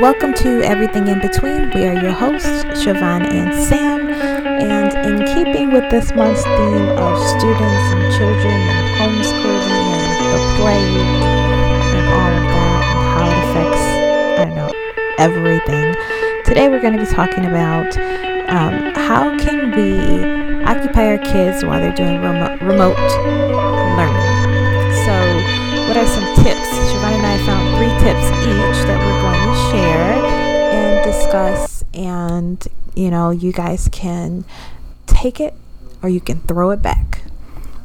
welcome to Everything in Between. We are your hosts, Siobhan and Sam. And in keeping with this month's theme of students and children and homeschooling and the plague and all of that and how it affects, I don't know, everything, today we're going to be talking about um, how can we occupy our kids while they're doing remote, remote learning. So, what are some tips? Siobhan and I found tips each that we're going to share and discuss, and you know, you guys can take it or you can throw it back,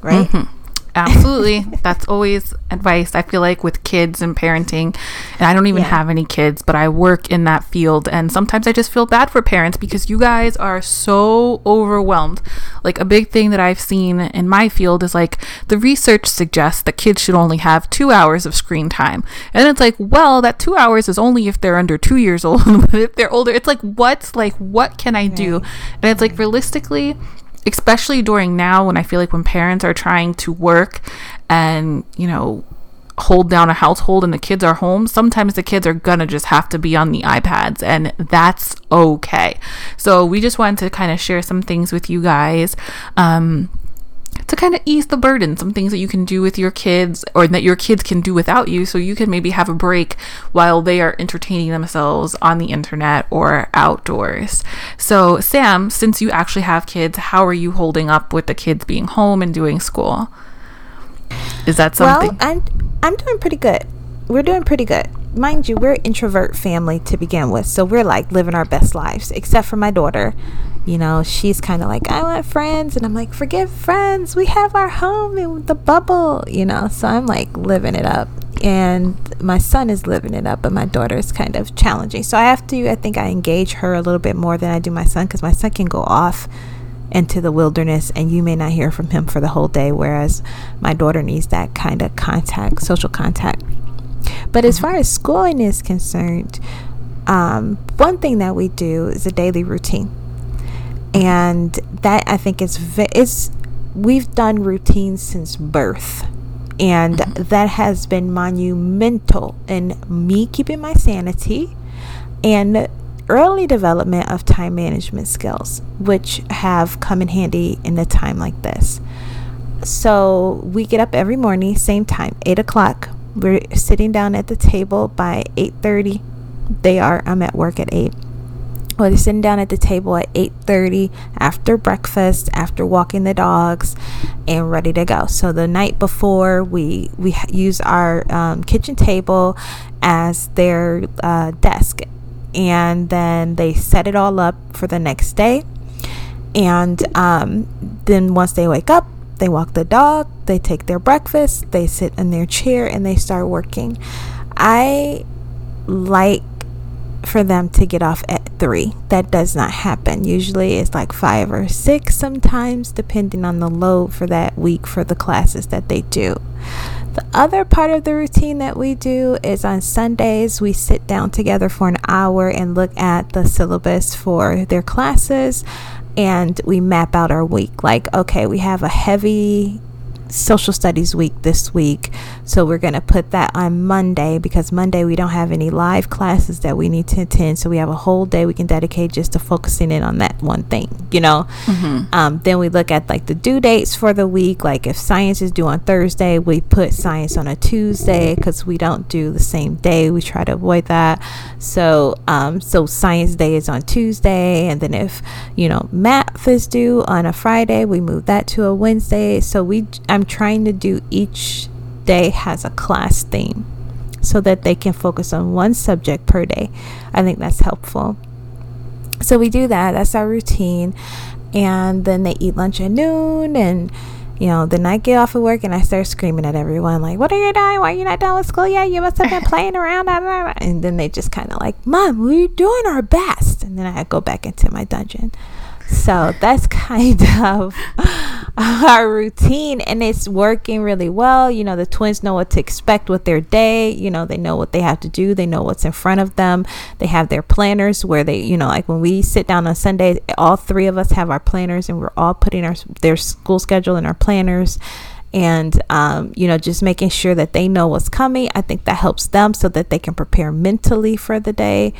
right? Mm-hmm. Absolutely. That's always advice. I feel like with kids and parenting, and I don't even Yeah. have any kids, but I work in that field. And sometimes I just feel bad for parents because you guys are so overwhelmed. Like a big thing that I've seen in my field is like the research suggests that kids should only have two hours of screen time. And it's like, well, that two hours is only if they're under two years old. if they're older, it's like, what's like, what can I do? And it's like, realistically, especially during now when I feel like when parents are trying to work and, you know, hold down a household and the kids are home, sometimes the kids are gonna just have to be on the iPads and that's okay. So we just wanted to kind of share some things with you guys. Um, to kind of ease the burden, some things that you can do with your kids or that your kids can do without you, so you can maybe have a break while they are entertaining themselves on the internet or outdoors. So, Sam, since you actually have kids, how are you holding up with the kids being home and doing school? Is that something? Well, I'm I'm doing pretty good. We're doing pretty good. Mind you, we're introvert family to begin with, so we're like living our best lives. Except for my daughter, you know, she's kind of like, I want friends, and I'm like, forget friends. We have our home in the bubble, you know. So I'm like living it up, and my son is living it up, but my daughter is kind of challenging. So I have to, I think, I engage her a little bit more than I do my son because my son can go off into the wilderness and you may not hear from him for the whole day whereas my daughter needs that kind of contact social contact but as far as schooling is concerned um, one thing that we do is a daily routine and that I think is is we've done routines since birth. And mm-hmm. that has been monumental in me keeping my sanity and early development of time management skills which have come in handy in a time like this. So we get up every morning same time 8 o'clock. We're sitting down at the table by 8.30 they are i'm at work at 8 would sit down at the table at 8:30 after breakfast, after walking the dogs, and ready to go. So the night before, we we use our um, kitchen table as their uh, desk, and then they set it all up for the next day. And um, then once they wake up, they walk the dog, they take their breakfast, they sit in their chair, and they start working. I like for them to get off at three. That does not happen. Usually it's like five or six sometimes, depending on the load for that week for the classes that they do. The other part of the routine that we do is on Sundays, we sit down together for an hour and look at the syllabus for their classes and we map out our week. Like, okay, we have a heavy social studies week this week. So we're going to put that on Monday because Monday we don't have any live classes that we need to attend. So we have a whole day we can dedicate just to focusing in on that one thing, you know? Um, then we look at like the due dates for the week. Like if science is due on Thursday, we put science on a Tuesday because we don't do the same day. We try to avoid that. So, um, so science day is on Tuesday. And then if, you know, math is due on a Friday, we move that to a Wednesday. So we, I'm trying to do each day has a class theme so that they can focus on one subject per day. I think that's helpful. So we do that. That's our routine. And then they eat lunch at noon and you know, then I get off of work and I start screaming at everyone, like, What are you doing? Why are you not done with school yet? You must have been playing around. blah, blah, blah." And then they just kind of like, Mom, we're doing our best. And then I go back into my dungeon. So that's kind of our routine, and it's working really well. You know, the twins know what to expect with their day. You know, they know what they have to do, they know what's in front of them. They have their planners where they, you know, like when we sit down on Sunday, all three of us have our planners, and we're all putting our their school schedule in our planners and um, you know just making sure that they know what's coming i think that helps them so that they can prepare mentally for the day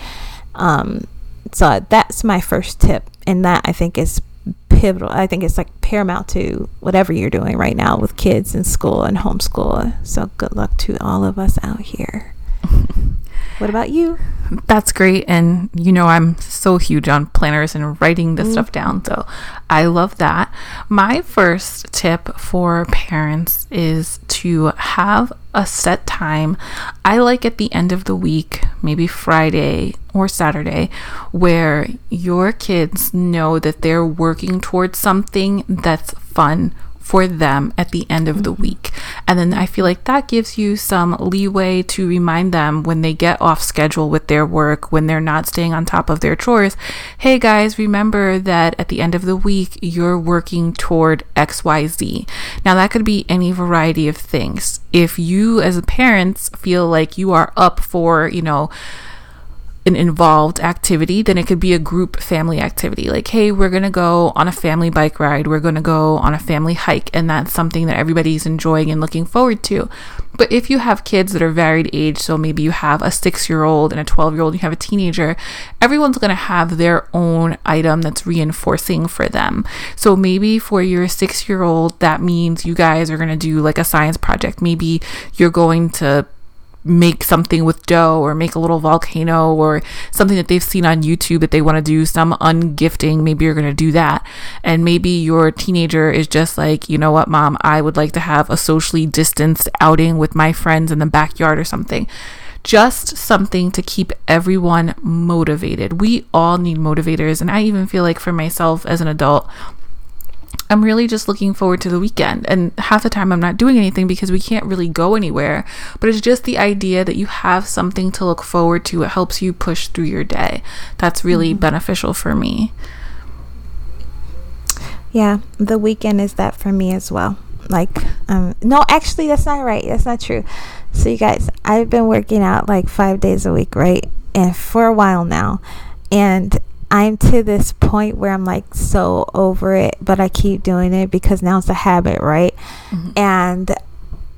um, so that's my first tip and that i think is pivotal i think it's like paramount to whatever you're doing right now with kids in school and homeschool. So good luck to all of us out here what about you that's great. And you know, I'm so huge on planners and writing this mm stuff down. So I love that. My first tip for parents is to have a set time. I like at the end of the week, maybe Friday or Saturday, where your kids know that they're working towards something that's fun for them at the end of the mm-hmm. week. And then I feel like that gives you some leeway to remind them when they get off schedule with their work, when they're not staying on top of their chores. Hey guys, remember that at the end of the week, you're working toward XYZ. Now, that could be any variety of things. If you, as parents, feel like you are up for, you know, an involved activity, then it could be a group family activity. Like, hey, we're going to go on a family bike ride, we're going to go on a family hike, and that's something that everybody's enjoying and looking forward to. But if you have kids that are varied age, so maybe you have a six year old and a 12 year old, you have a teenager, everyone's going to have their own item that's reinforcing for them. So maybe for your six year old, that means you guys are going to do like a science project. Maybe you're going to make something with dough or make a little volcano or something that they've seen on YouTube that they want to do, some ungifting, maybe you're going to do that. And maybe your teenager is just like, you know what, mom, I would like to have a socially distanced outing with my friends in the backyard or something. Just something to keep everyone motivated. We all need motivators. And I even feel like for myself as an adult, I'm really just looking forward to the weekend. And half the time I'm not doing anything because we can't really go anywhere. But it's just the idea that you have something to look forward to. It helps you push through your day. That's really mm-hmm. beneficial for me. Yeah, the weekend is that for me as well. Like, um, no, actually, that's not right. That's not true. So, you guys, I've been working out like five days a week, right? And for a while now. And I'm to this point where I'm like so over it, but I keep doing it because now it's a habit, right? Mm-hmm. And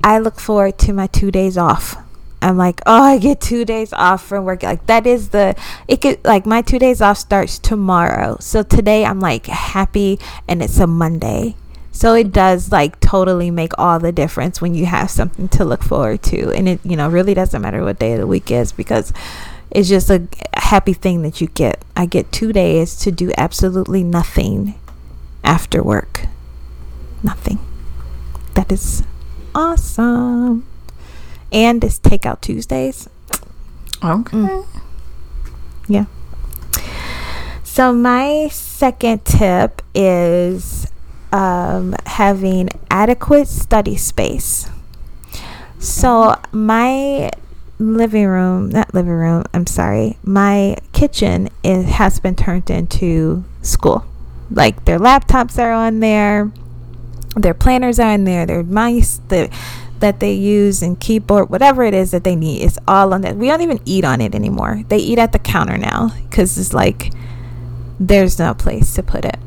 I look forward to my two days off. I'm like, oh, I get two days off from work. Like that is the it could like my two days off starts tomorrow. So today I'm like happy and it's a Monday. So it does like totally make all the difference when you have something to look forward to. And it, you know, really doesn't matter what day of the week is because it's just a happy thing that you get. I get two days to do absolutely nothing after work. Nothing. That is awesome. And it's takeout Tuesdays. Okay. Mm. Yeah. So my second tip is um, having adequate study space. So my living room, not living room, I'm sorry, my kitchen is, has been turned into school. Like their laptops are on there, their planners are in there, their mice the, that they use and keyboard, whatever it is that they need, is all on it. We don't even eat on it anymore. They eat at the counter now because it's like there's no place to put it.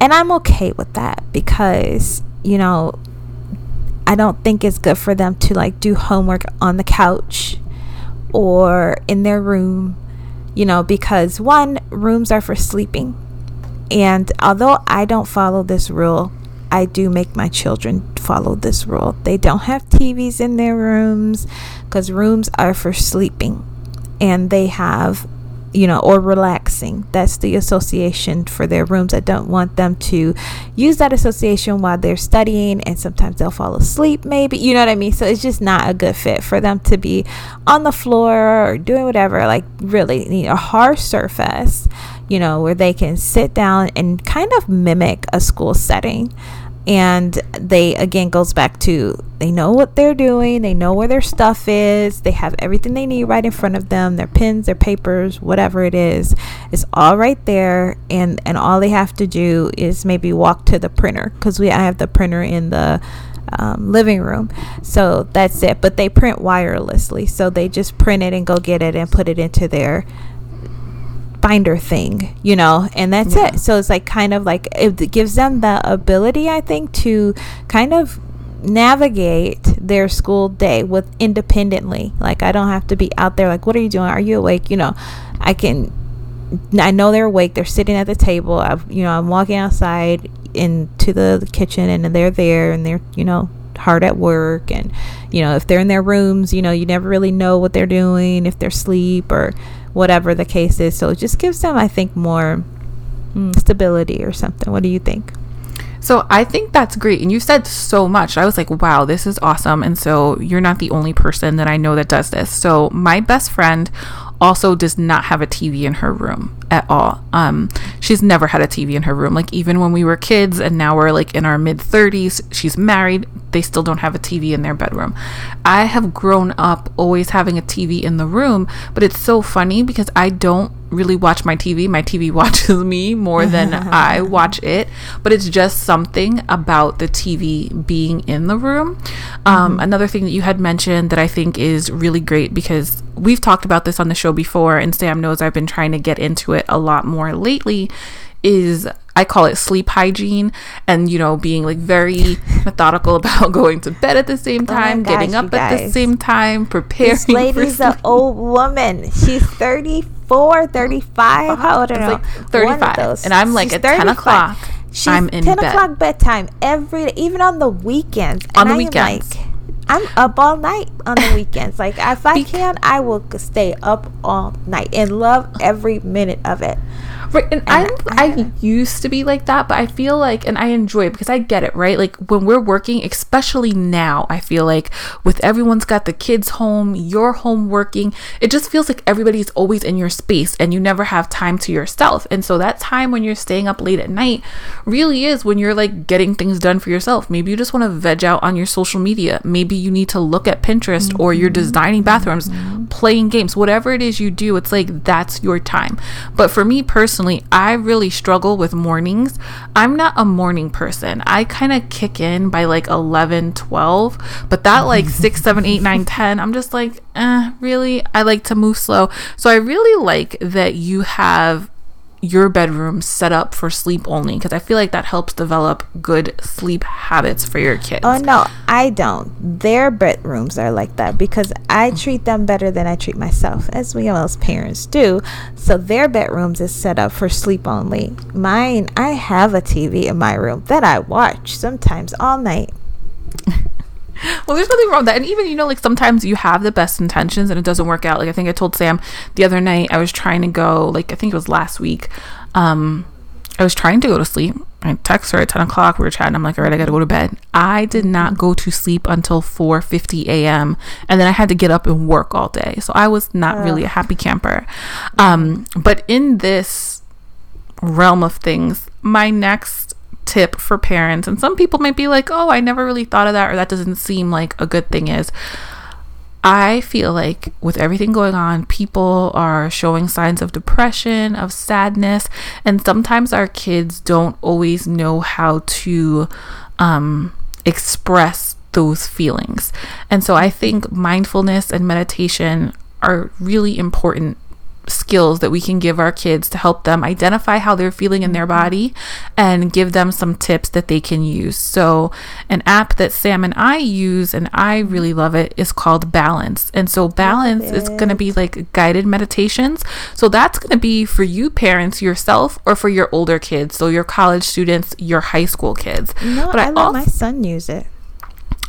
And I'm okay with that because, you know, I don't think it's good for them to like do homework on the couch or in their room, you know, because one, rooms are for sleeping. And although I don't follow this rule, I do make my children follow this rule. They don't have TVs in their rooms because rooms are for sleeping and they have you know, or relaxing. That's the association for their rooms. I don't want them to use that association while they're studying, and sometimes they'll fall asleep, maybe. You know what I mean? So it's just not a good fit for them to be on the floor or doing whatever. Like, really, need a hard surface, you know, where they can sit down and kind of mimic a school setting and they again goes back to they know what they're doing. They know where their stuff is. They have everything they need right in front of them. Their pens their papers whatever it is it's all right there. And and all they have to do is maybe walk to the printer because we I have the printer in the um, living room. So that's it. But they print wirelessly. So they just print it and go get it and put it into their binder thing, you know, and that's yeah. it. So it's like kind of like it gives them the ability, I think, to kind of navigate their school day with independently. Like I don't have to be out there like what are you doing? Are you awake? You know, I can I know they're awake. They're sitting at the table. I've, you know, I'm walking outside into the kitchen and they're there and they're, you know, hard at work and you know if they're in their rooms you know you never really know what they're doing if they're asleep or whatever the case is so it just gives them i think more mm, stability or something what do you think so I think that's great. And you said so much. I was like, wow, this is awesome. And so you're not the only person that I know that does this. So my best friend also does not have a TV in her room at all. Um, she's never had a TV in her room. Like even when we were kids, and now we're like in our mid 30s, she's married. They still don't have a TV in their bedroom. I have grown up always having a TV in the room, but it's so funny because I don't really watch my TV. My TV watches me more than I watch it, but it's just something about the TV being in the room. Um, mm-hmm. Another thing that you had mentioned that I think is really great because we've talked about this on the show before, and Sam knows I've been trying to get into it a lot more lately. Is I call it sleep hygiene and you know being like very methodical about going to bed at the same oh time, oh gosh, getting up at the same time, preparing. This lady's an old woman. She's 34, 35. How old are you? Like 35. And I'm like She's at 35. 10 o'clock. She's I'm in 10 bed. o'clock bedtime every day, even on the weekends. On and the I weekends. Like, I'm up all night on the weekends. Like if I can, I will stay up all night and love every minute of it. Right, and, and I, I used to be like that, but I feel like, and I enjoy it because I get it, right? Like when we're working, especially now, I feel like with everyone's got the kids home, you're home working, it just feels like everybody's always in your space and you never have time to yourself. And so that time when you're staying up late at night really is when you're like getting things done for yourself. Maybe you just want to veg out on your social media. Maybe you need to look at Pinterest mm-hmm. or you're designing bathrooms, mm-hmm. playing games, whatever it is you do, it's like that's your time. But for me personally, personally, I really struggle with mornings. I'm not a morning person. I kind of kick in by like 11, 12, but that like 6, 7, 8, 9, 10, I'm just like, eh, really? I like to move slow. So I really like that you have your bedroom set up for sleep only because I feel like that helps develop good sleep habits for your kids. Oh no, I don't. Their bedrooms are like that because I treat them better than I treat myself, as we all as parents do. So their bedrooms is set up for sleep only. Mine, I have a TV in my room that I watch sometimes all night. Well, there's nothing wrong with that. And even, you know, like sometimes you have the best intentions and it doesn't work out. Like I think I told Sam the other night I was trying to go, like I think it was last week. Um, I was trying to go to sleep. I text her at 10 o'clock. We were chatting. I'm like, all right, I got to go to bed. I did not go to sleep until 4.50 a.m. And then I had to get up and work all day. So I was not really a happy camper. Um, but in this realm of things, my next tip for parents, and some people might be like, oh, I never really thought of that, or that doesn't seem like a good thing, is I feel like with everything going on, people are showing signs of depression, of sadness, and sometimes our kids don't always know how to um, express those feelings. And so I think mindfulness and meditation are really important skills that we can give our kids to help them identify how they're feeling in their mm-hmm. body and give them some tips that they can use. So, an app that Sam and I use, and I really love it, is called Balance. And so, Balance is going to be like guided meditations. So, that's going to be for you parents yourself or for your older kids. So, your college students, your high school kids. No, but I, I let my son use it.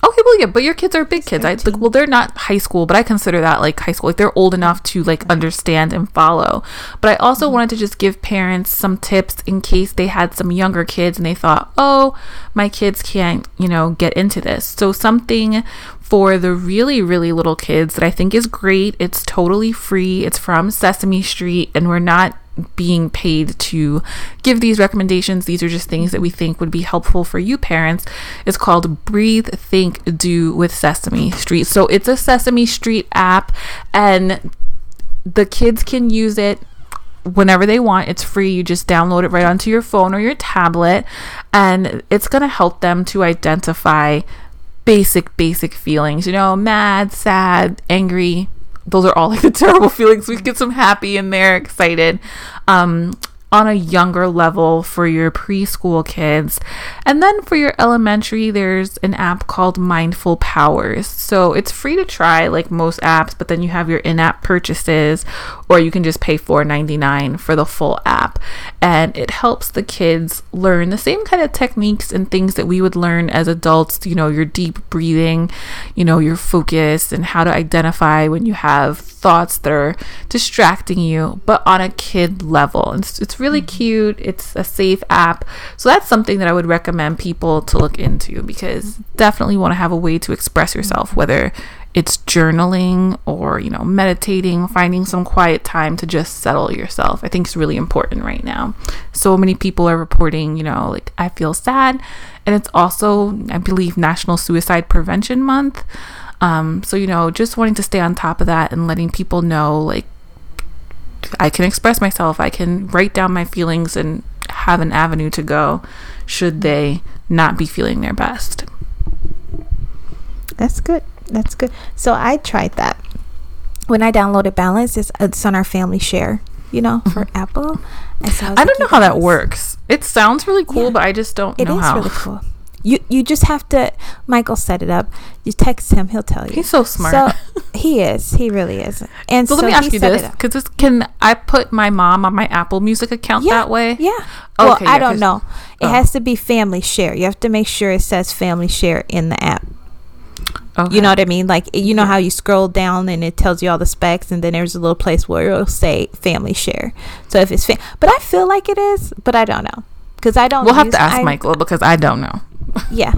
Okay, well, yeah, but your kids are big kids. I like, well, they're not high school, but I consider that like high school. Like they're old enough to like understand and follow. But I also mm-hmm. wanted to just give parents some tips in case they had some younger kids and they thought, oh, my kids can't, you know, get into this. So something for the really, really little kids that I think is great. It's totally free. It's from Sesame Street, and we're not being paid to give these recommendations. These are just things that we think would be helpful for you parents. It's called Breathe, Think, Do with Sesame Street. So it's a Sesame Street app, and the kids can use it whenever they want. It's free. You just download it right onto your phone or your tablet, and it's going to help them to identify basic, basic feelings, you know, mad, sad, angry, those are all like the terrible feelings. We get some happy in there, excited. Um, on a younger level for your preschool kids. And then for your elementary, there's an app called Mindful Powers. So it's free to try, like most apps, but then you have your in app purchases, or you can just pay $4.99 for the full app. And it helps the kids learn the same kind of techniques and things that we would learn as adults, you know, your deep breathing, you know, your focus, and how to identify when you have thoughts that are distracting you, but on a kid level. It's, it's really mm-hmm. cute. It's a safe app. So that's something that I would recommend people to look into because definitely want to have a way to express yourself, whether it's journaling or, you know, meditating, finding some quiet time to just settle yourself. I think is really important right now. So many people are reporting, you know, like I feel sad. And it's also, I believe, National Suicide Prevention Month. Um, so, you know, just wanting to stay on top of that and letting people know, like, I can express myself, I can write down my feelings and have an avenue to go should they not be feeling their best. That's good. That's good. So I tried that. When I downloaded Balance, it's, it's on our family share, you know, for mm-hmm. Apple. I, I like, don't know how that works. It sounds really cool, yeah, but I just don't know how. It is really cool. You you just have to. Michael set it up. You text him, he'll tell you. He's so smart. So he is. He really is. And so, so let me ask you this, because can I put my mom on my Apple Music account yeah, that way? Yeah. Well, okay, I yeah, don't know. It oh. has to be family share. You have to make sure it says family share in the app. Okay. You know what I mean? Like you know how you scroll down and it tells you all the specs, and then there's a little place where it'll say family share. So if it's, fam- but I feel like it is, but I don't know because I don't. We'll have to ask I, Michael because I don't know yeah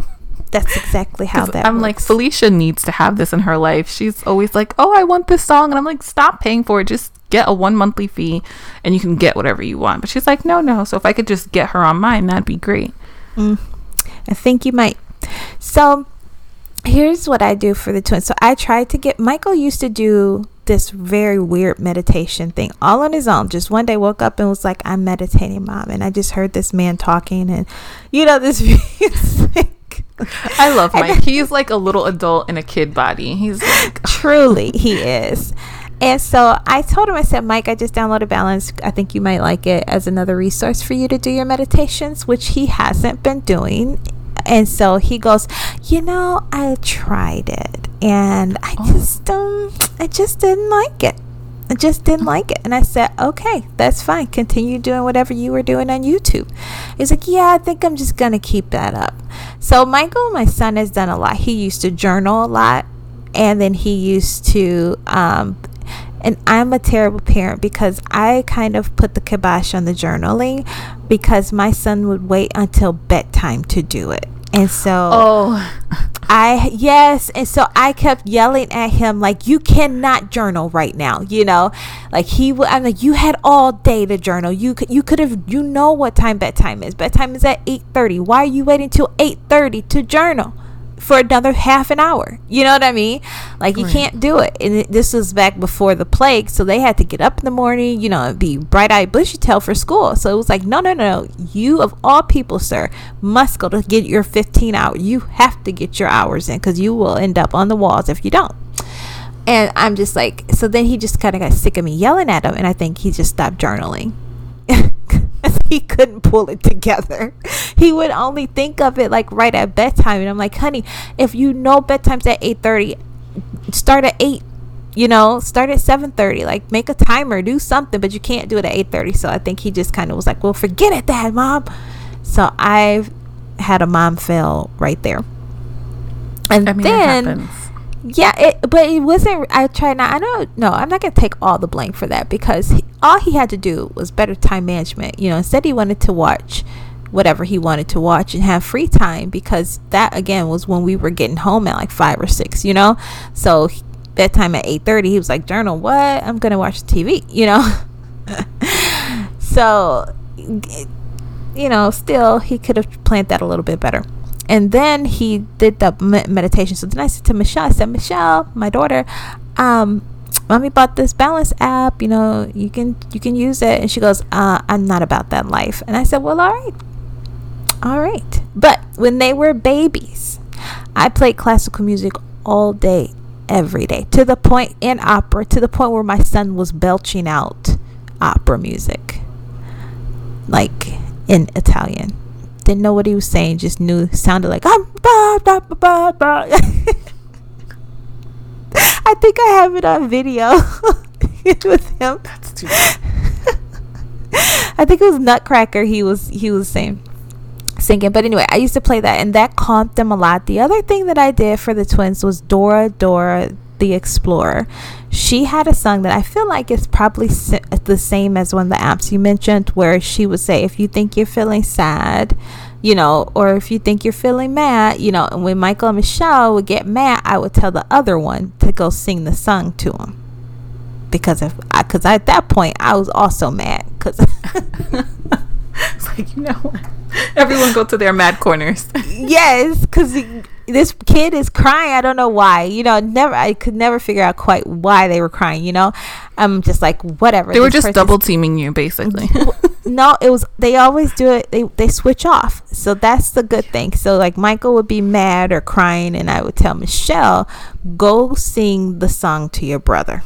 that's exactly how that i'm works. like felicia needs to have this in her life she's always like oh i want this song and i'm like stop paying for it just get a one monthly fee and you can get whatever you want but she's like no no so if i could just get her on mine that'd be great mm, i think you might so here's what i do for the twins so i tried to get michael used to do this very weird meditation thing all on his own. Just one day woke up and was like, I'm meditating, mom. And I just heard this man talking and, you know, this. I love Mike. He's like a little adult in a kid body. He's like, truly, he is. And so I told him, I said, Mike, I just downloaded Balance. I think you might like it as another resource for you to do your meditations, which he hasn't been doing. And so he goes, You know, I tried it and I oh. just um I just didn't like it. I just didn't like it. And I said, okay, that's fine. Continue doing whatever you were doing on YouTube. He's like, yeah, I think I'm just going to keep that up. So, Michael, my son, has done a lot. He used to journal a lot. And then he used to, um, and I'm a terrible parent because I kind of put the kibosh on the journaling because my son would wait until bedtime to do it. And so, oh, I yes, and so I kept yelling at him like, "You cannot journal right now," you know, like he. would. I'm like, "You had all day to journal. You could you could have you know what time bedtime is. Bedtime is at eight thirty. Why are you waiting till eight thirty to journal?" For another half an hour. You know what I mean? Like you right. can't do it. And this was back before the plague, so they had to get up in the morning, you know, be bright-eyed, bushy tail for school. So it was like, no, no, no, you of all people, sir, must go to get your 15 hours. You have to get your hours in because you will end up on the walls if you don't. And I'm just like, so then he just kind of got sick of me yelling at him, and I think he just stopped journaling. he couldn't pull it together. He would only think of it like right at bedtime. And I'm like, honey, if you know bedtime's at 8.30, start at 8 you know start at 7.30 like make a timer do something but you can't do it at 8.30 so i think he just kind of was like well forget it dad mom. So i've had a mom fail right there. And I mean, then yeah it, but it wasn't i tried not i don't no i'm not gonna take all the blame for that because he, all he had to do was better time management you know instead he wanted to watch whatever he wanted to watch and have free time because that again was when we were getting home at like five or six you know? So bedtime at 8.30 he was like journal what? I'm gonna watch tv you know? So you know still he could have planned that a little bit better and then he did the meditation. So then I said to Michelle, I said, Michelle, my daughter, um, mommy bought this balance app you know you can you can use it and she goes uh, i'm not about that life and i said well all right all right but when they were babies i played classical music all day every day to the point in opera to the point where my son was belching out opera music like in Italian. Didn't know what he was saying, just knew sounded like ah, bah, bah, bah, bah. I think I have it on video with him. That's too I think it was Nutcracker he was he was saying singing. But anyway, I used to play that and that calmed them a lot. The other thing that I did for the twins was Dora Dora the Explorer. She had a song that I feel like is probably the same as one of the apps you mentioned, where she would say, If you think you're feeling sad, you know, or if you think you're feeling mad, you know, and when Michael and Michelle would get mad, I would tell the other one to go sing the song to him. Because if because at that point I was also mad because It's like, you know what? Everyone go to their mad corners. yes, because this kid is crying. I don't know why. You know, never. I could never figure out quite why they were crying. You know, I'm just like whatever. they were just double teaming you, basically. no, it was. They always do it. They they switch off. So that's the good thing. So like Michael would be mad or crying, and I would tell Michelle, go sing the song to your brother,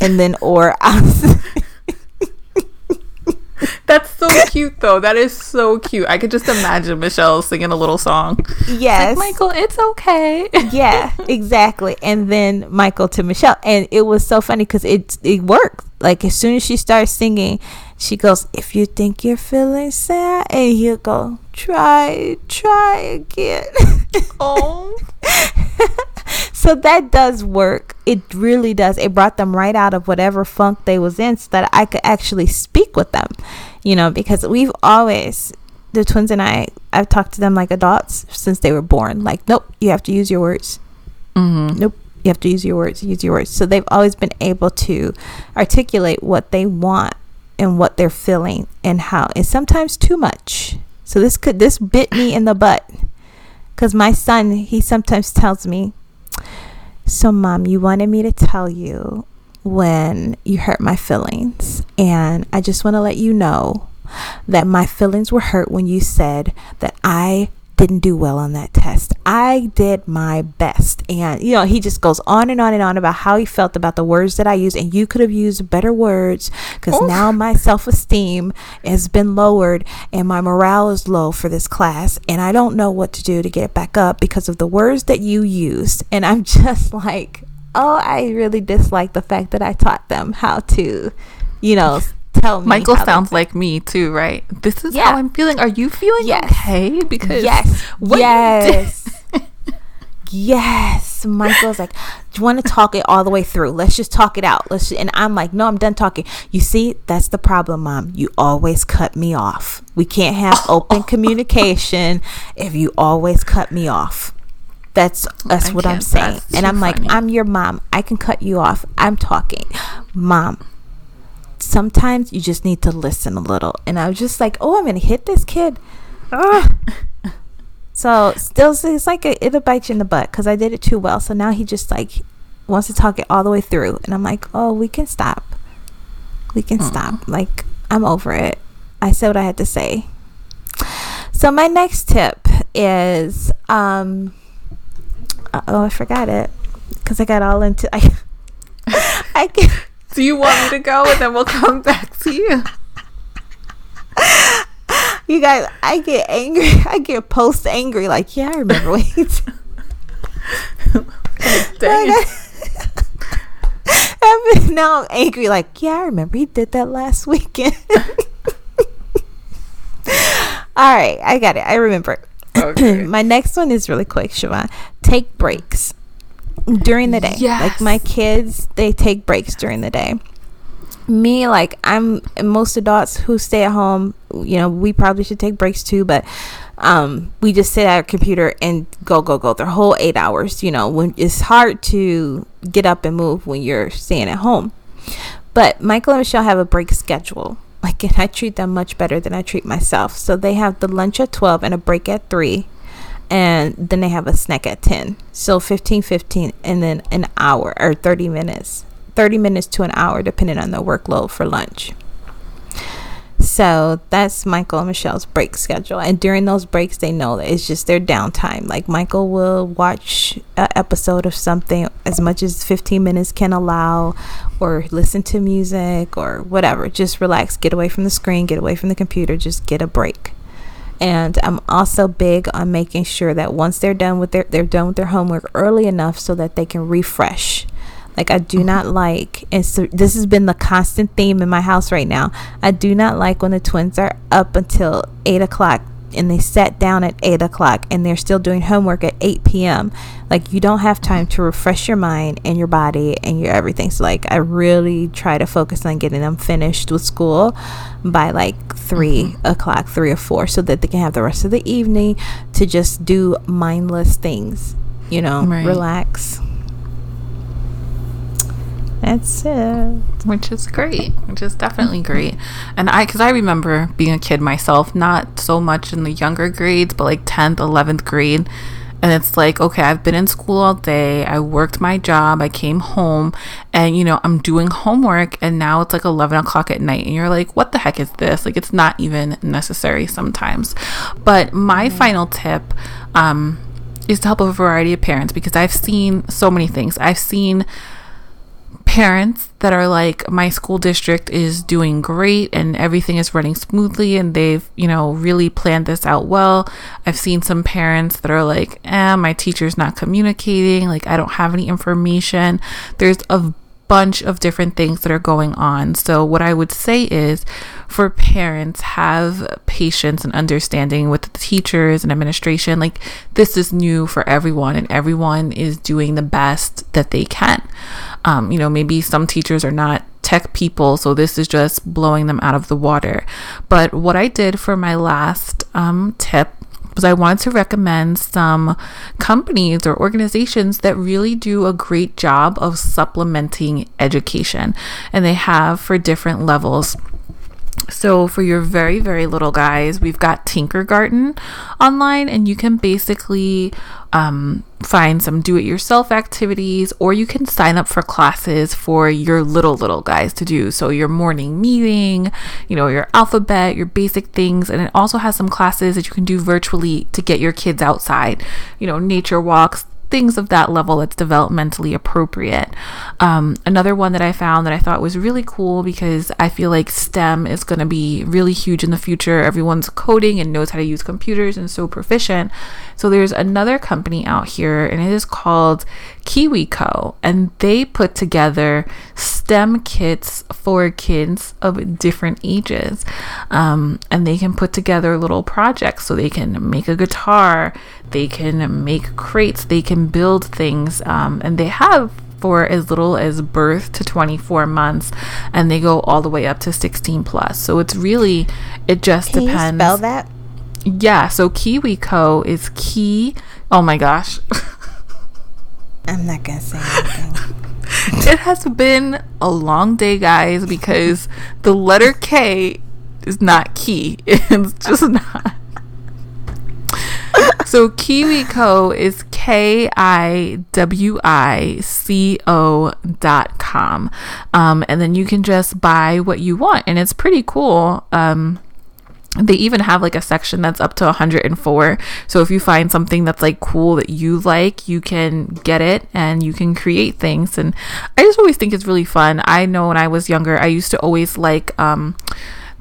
and then or I'll. That's so cute, though. That is so cute. I could just imagine Michelle singing a little song. yes, Michael, it's okay. yeah, exactly. And then Michael to Michelle, and it was so funny because it it worked. Like as soon as she starts singing, she goes, "If you think you're feeling sad," and he'll go, "Try, try again." Oh, so that does work. It really does. It brought them right out of whatever funk they was in, so that I could actually speak with them. You know, because we've always the twins and I, I've talked to them like adults since they were born. Like, nope, you have to use your words. mm-hmm. Nope. You have to use your words. Use your words. So they've always been able to articulate what they want and what they're feeling and how. And sometimes too much. So this could this bit me in the butt. Cause my son, he sometimes tells me, "So, mom, you wanted me to tell you when you hurt my feelings, and I just want to let you know that my feelings were hurt when you said that I didn't do well on that test. I did my best. And, you know, he just goes on and on and on about how he felt about the words that I used. And you could have used better words because now my self esteem has been lowered and my morale is low for this class. And I don't know what to do to get it back up because of the words that you used. And I'm just like, oh, I really dislike the fact that I taught them how to, you know, tell me. Michael sounds like me too, right? This is Yeah. how I'm feeling. Are you feeling Yes. okay? Because Yes. yes. yes. Michael's like, do you want to talk it all the way through? Let's just talk it out. Let's. And I'm like, no, I'm done talking. You see, that's the problem, mom. You always cut me off. We can't have open communication if you always cut me off. That's that's I what I'm saying. And I'm like. I'm your mom. I can cut you off. I'm talking, mom sometimes you just need to listen a little. And I was just like, oh, I'm going to hit this kid. Ugh. so still, it's like a, it'll bite you in the butt because I did it too well. So now he just like wants to talk it all the way through. And I'm like, oh, we can stop. We can stop. Like, I'm over it. I said what I had to say. So my next tip is, um, oh, I forgot it because I got all into, I, I Do you want me to go and then we'll come back to you? You guys, I get angry. I get post angry. Like, yeah, I remember when did. Dang it. I now I'm angry. Like, yeah, I remember he did that last weekend. All right, I got it. I remember. Okay. my next one is really quick, Siobhan. Take breaks during the day. Like my kids, they take breaks during the day. Me, like I'm most adults who stay at home. You know, we probably should take breaks too, but um, we just sit at our computer and go, go, go. The whole eight hours. You know, when it's hard to get up and move when you're staying at home. But Michael and Michelle have a break schedule. Like, and I treat them much better than I treat myself. So they have the lunch at 12 and a break at 3. And then they have a snack at 10. So 15, 15, and then an hour or 30 minutes. 30 minutes to an hour, depending on the workload for lunch. So that's Michael and Michelle's break schedule. And during those breaks, they know that it's just their downtime. Like Michael will watch an episode of something as much as 15 minutes can allow, or listen to music or whatever. Just relax, get away from the screen, get away from the computer, just get a break. And I'm also big on making sure that once they're done with their they're done with their homework early enough so that they can refresh like I do mm-hmm. not like, and so this has been the constant theme in my house right now. I do not like when the twins are up until eight o'clock and they sat down at 8 o'clock and they're still doing homework at 8 p.m. Like, you don't have time to refresh your mind and your body and your everything. So, like, I really try to focus on getting them finished with school by like 3 mm-hmm. o'clock, 3 or 4, so that they can have the rest of the evening to just do mindless things, you know, right. relax. That's it. Which is great. Which is definitely great. And I, because I remember being a kid myself, not so much in the younger grades, but like 10th, 11th grade. And it's like, okay, I've been in school all day. I worked my job. I came home and, you know, I'm doing homework. And now it's like 11 o'clock at night. And you're like, what the heck is this? Like, it's not even necessary sometimes. But my mm-hmm. final tip, um, is to help a variety of parents because I've seen so many things. I've seen, parents that are like my school district is doing great and everything is running smoothly and they've you know really planned this out well. I've seen some parents that are like eh my teacher's not communicating like i don't have any information. There's a bunch of different things that are going on. So, what I would say is for parents, have patience and understanding with the teachers and administration. Like, this is new for everyone, and everyone is doing the best that they can. Um, you know, maybe some teachers are not tech people, so this is just blowing them out of the water. But what I did for my last um, tip was I wanted to recommend some companies or organizations that really do a great job of supplementing education, and they have for different levels. So, for your very, very little guys, we've got Tinkergarten online, and you can basically um, find some do it yourself activities, or you can sign up for classes for your little, little guys to do. So, your morning meeting, you know, your alphabet, your basic things. And it also has some classes that you can do virtually to get your kids outside, you know, nature walks, things of that level that's developmentally appropriate. Um, another one that I found that I thought was really cool because I feel like STEM is going to be really huge in the future. Everyone's coding and knows how to use computers and so proficient. So there's another company out here and it is called KiwiCo and they put together STEM kits for kids of different ages. Um, and they can put together little projects so they can make a guitar, they can make crates, they can build things, um, and they have for as little as birth to 24 months and they go all the way up to 16 plus. So it's really it just Can depends you spell that yeah, so KiwiCo is key. Oh my gosh. I'm not going to say anything. it has been a long day, guys, because the letter K is not key. It's just not. so KiwiCo is K I W I C O dot com. Um, and then you can just buy what you want, and it's pretty cool. Um, they even have like a section that's up to 104 so if you find something that's like cool that you like you can get it and you can create things. And i just always think it's really fun. I know when i was younger i used to always like um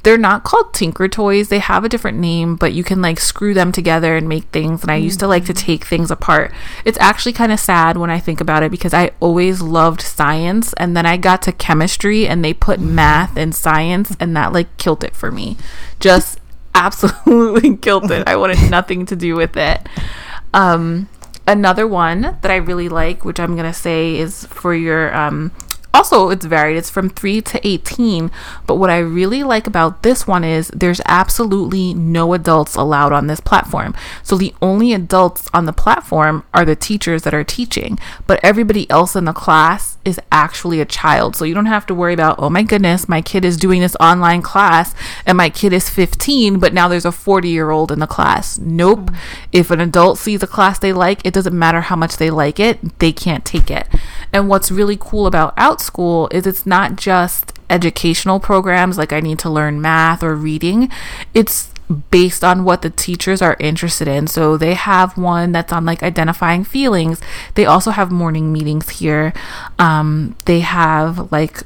they're not called tinker toys. They have a different name but you can like screw them together and make things and i used to like to mm-hmm. take things apart. It's actually kind of sad when i think about it because i always loved science and then i got to chemistry and they put math and science and that like killed it for me. Just absolutely killed it. I wanted nothing to do with it. Um another one that i really like which i'm gonna say is for your um also it's varied. It's from 3 to 18 but what i really like about this one is there's absolutely no adults allowed on this platform. So the only adults on the platform are the teachers that are teaching but everybody else in the class is actually a child. So you don't have to worry about oh my goodness my kid is doing this online class and my kid is 15 but now there's a 40 year old in the class. Nope. Mm-hmm. if an adult sees a class they like it doesn't matter how much they like it they can't take it. And what's really cool about out school is it's not just educational programs like I need to learn math or reading, it's based on what the teachers are interested in. So they have one that's on like identifying feelings. They also have morning meetings here. Um, they have like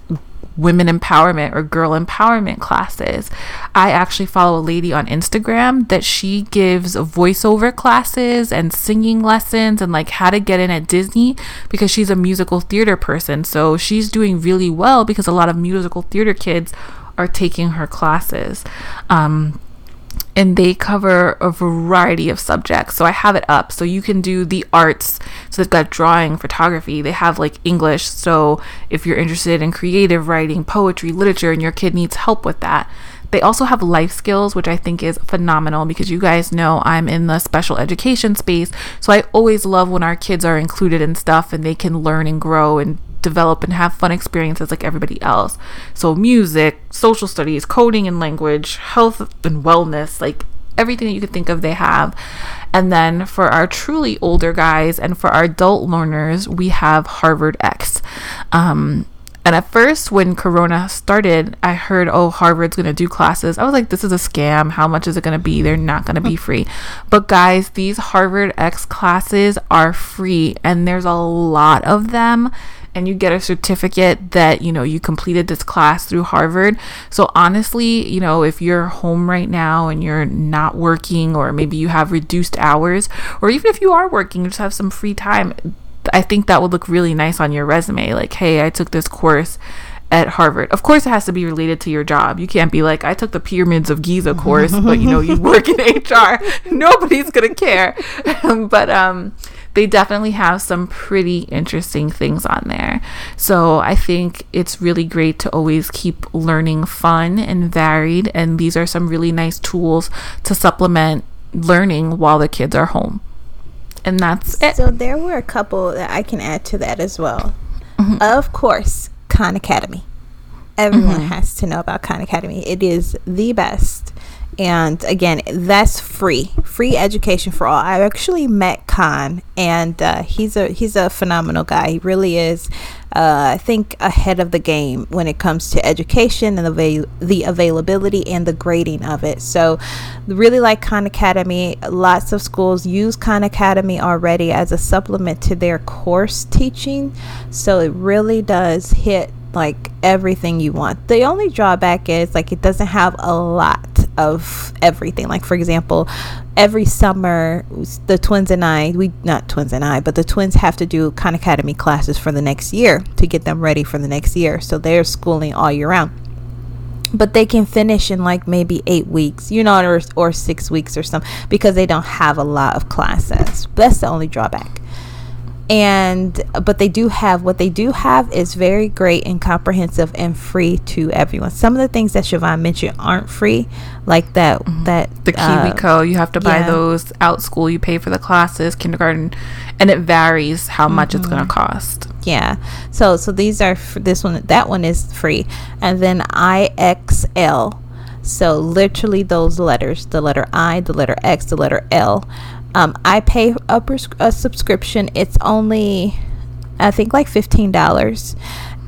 women empowerment or girl empowerment classes. I actually follow a lady on Instagram that she gives voiceover classes and singing lessons and like how to get in at Disney because she's a musical theater person. So she's doing really well because a lot of musical theater kids are taking her classes. Um, and they cover a variety of subjects. So I have it up. So you can do the arts. So they've got drawing, photography. They have like English. So if you're interested in creative writing, poetry, literature, and your kid needs help with that, they also have life skills, which I think is phenomenal because you guys know I'm in the special education space. So I always love when our kids are included in stuff and they can learn and grow and develop and have fun experiences like everybody else. So, music, social studies, coding and language, health and wellness, like everything that you could think of, they have. And then for our truly older guys and for our adult learners, we have Harvard X. Um, and at first, when Corona started, I heard, oh, Harvard's going to do classes. I was like, this is a scam. How much is it going to be? They're not going to be free. But guys, these Harvard X classes are free, and there's a lot of them and you get a certificate that you know you completed this class through Harvard. So honestly, you know, if you're home right now and you're not working or maybe you have reduced hours or even if you are working, you just have some free time, I think that would look really nice on your resume like, "Hey, I took this course at Harvard. Of course, it has to be related to your job. You can't be like, I took the Pyramids of Giza course, but you know, you work in HR. Nobody's gonna care. but um, they definitely have some pretty interesting things on there. So I think it's really great to always keep learning fun and varied. And these are some really nice tools to supplement learning while the kids are home. And that's it. So there were a couple that I can add to that as well. Mm-hmm. Of course, Khan Academy. Everyone mm-hmm. has to know about Khan Academy. It is the best and again that's free free education for all. I actually met khan and uh, he's a he's a phenomenal guy. He really is uh, i think ahead of the game when it comes to education and the, the availability and the grading of it. So really like khan academy. Lots of schools use khan academy already as a supplement to their course teaching. So it really does hit like everything you want the only drawback is like it doesn't have a lot of everything. Like for example, every summer the twins and I, we not twins and I, but the twins have to do Khan Academy classes for the next year to get them ready for the next year. So they're schooling all year round. But they can finish in like maybe eight weeks, you know, or, or six weeks or something because they don't have a lot of classes. That's the only drawback and but they do have what they do have is very great and comprehensive and free to everyone some of the things that siobhan mentioned aren't free like that mm-hmm. that the KiwiCo uh, you have to buy yeah. those Outschool you pay for the classes kindergarten and it varies how much mm-hmm. it's going to cost yeah so so these are this one that one is free and then ixl so literally those letters the letter i the letter x the letter l um, I pay a, pres- a subscription. It's only, I think, like fifteen dollars,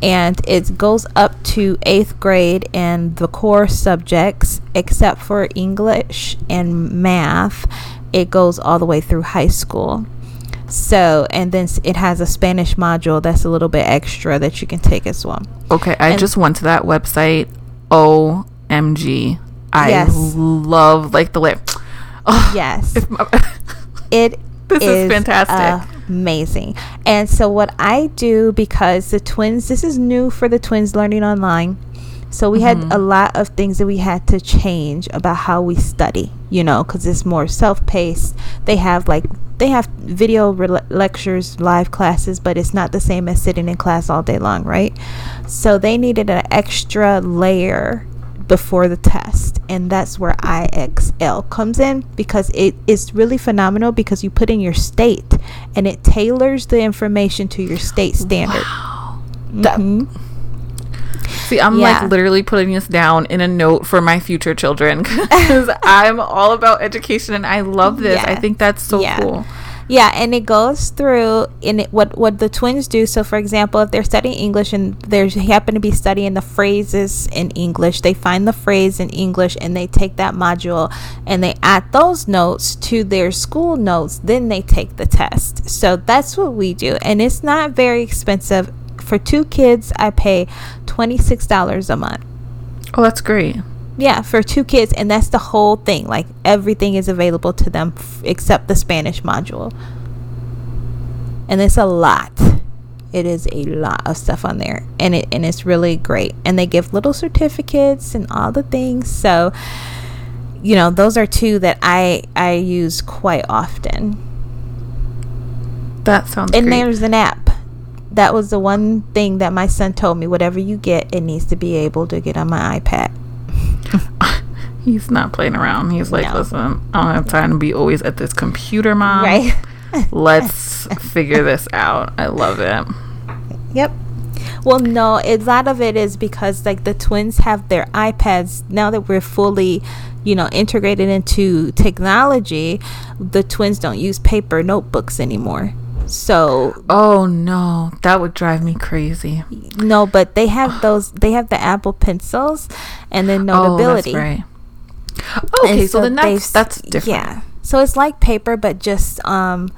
and it goes up to eighth grade and the core subjects, except for English and math. It goes all the way through high school. So, and then it has a Spanish module that's a little bit extra that you can take as well. Okay, I and just went to that website. OMG. I yes. love like the lip. Oh, yes. It this is, is fantastic. Amazing. And so what I do because the twins this is new for the twins learning online. So we mm-hmm. had a lot of things that we had to change about how we study, you know, cuz it's more self-paced. They have like they have video re- lectures, live classes, but it's not the same as sitting in class all day long, right? So they needed an extra layer before the test and that's where IXL comes in because it is really phenomenal because you put in your state and it tailors the information to your state standard. Wow. Mm-hmm. See, I'm yeah. like literally putting this down in a note for my future children because I'm all about education and I love this. Yeah. I think that's so yeah. cool. Yeah, and it goes through in it, what what the twins do. So, for example, if they're studying English and they happen to be studying the phrases in English, they find the phrase in English and they take that module and they add those notes to their school notes. Then they take the test. So that's what we do, and it's not very expensive. For two kids, I pay twenty six dollars a month. Oh, that's great. Yeah, for two kids, and that's the whole thing. Like everything is available to them f- except the Spanish module. And it's a lot. It is a lot of stuff on there, and it and it's really great. And they give little certificates and all the things. So, you know, those are two that I I use quite often. That sounds And great. there's an app. That was the one thing that my son told me. Whatever you get, it needs to be able to get on my iPad. He's not playing around. He's like, No. listen, I don't have time to be always at this computer, mom. right. Let's figure this out. I love it. Yep. Well, no, a lot of it is because like the twins have their iPads now that we're fully, you know, integrated into technology. The twins don't use paper notebooks anymore. So Oh no, that would drive me crazy. no, but they have those. They have the Apple pencils, and then Notability. Oh, that's right. Okay, And so, then that's that's different. Yeah. So it's like paper, but just um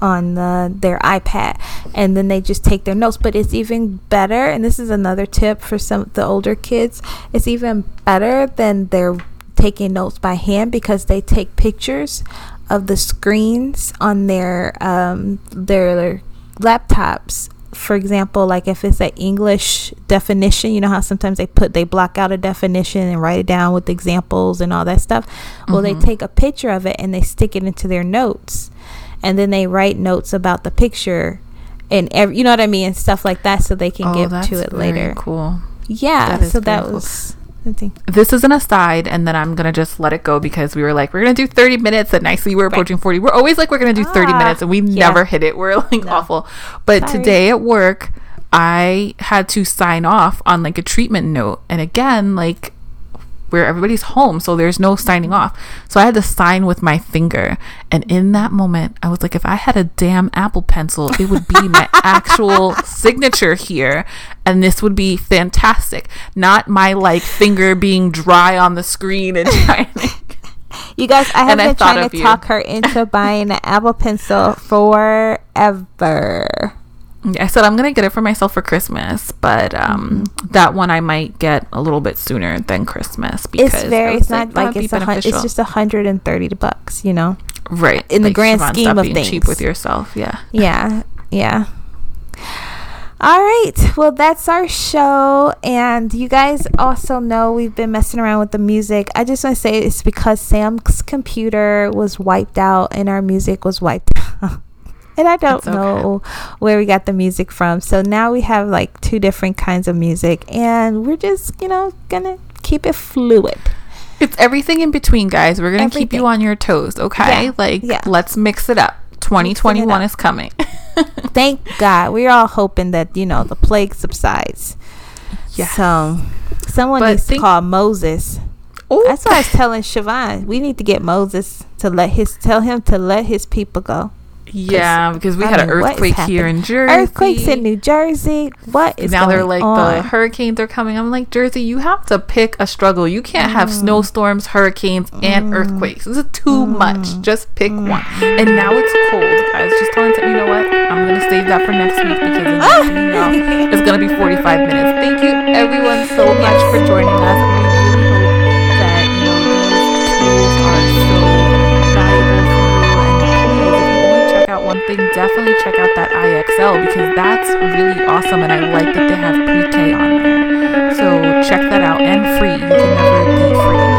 on the, their iPad, and then they just take their notes. But it's even better, and this is another tip for some of the older kids. It's even better than they're taking notes by hand because they take pictures of the screens on their um their laptops for example like if it's an english definition you know how sometimes they put they block out a definition and write it down with examples and all that stuff well Mhm. they take a picture of it and they stick it into their notes and then they write notes about the picture and every, you know what i mean and stuff like that so they can Oh, get to it later Cool. yeah That so that cool. was This is an aside, and then I'm gonna just let it go because we were like, we're gonna do 30 minutes, and nicely we're approaching 40. We're always like, we're gonna do 30 Ah, minutes, and we yeah. never hit it. We're like No. awful. But Sorry. today at work, I had to sign off on like a treatment note, and again, like where everybody's home, so there's no signing off. So I had to sign with my finger. And in that moment, I was like, if I had a damn Apple pencil, it would be my actual signature here. And this would be fantastic. Not my like finger being dry on the screen and trying. You guys, I have And been thought trying to you. talk her into buying an Apple Pencil forever. I said I'm gonna get it for myself for Christmas, but um, that one I might get a little bit sooner than Christmas because It's very. It's not like would be it's a hun- It's just a hundred and thirty bucks. You know. right in the grand Siobhan, scheme of being cheap with yourself. Yeah. Yeah. Yeah. All right. Well, that's our show. And you guys also know we've been messing around with the music. I just want to say it's because Sam's computer was wiped out and our music was wiped out. And I don't okay. know where we got the music from. So now we have like two different kinds of music. And we're just, you know, going to keep it fluid. It's everything in between, guys. We're gonna keep you on your toes, okay? Yeah, Like, yeah. let's mix it up. 2021 up. is coming. Thank God. We're all hoping that, you know, the plague subsides. Yes. So someone But needs to call Moses. Ooh. That's why I was telling Siobhan. We need to get Moses to let his tell him to let his people go. Yeah, because we I had an mean, is earthquake here in Jersey. Earthquakes in New Jersey. What is now they're like the hurricanes are coming. I'm like Jersey, you have to pick a struggle. You can't have Mm. snowstorms, hurricanes, and earthquakes. This is too much. Just pick Mm. one. And now it's cold. I was just telling you know what? I'm gonna save that for next week because thing you know, it's gonna be 45 minutes. Thank you everyone so much for joining us. Check out one thing, definitely check out that IXL because that's really awesome. And I like that they have pre-K on there. So check that out and free. You can never be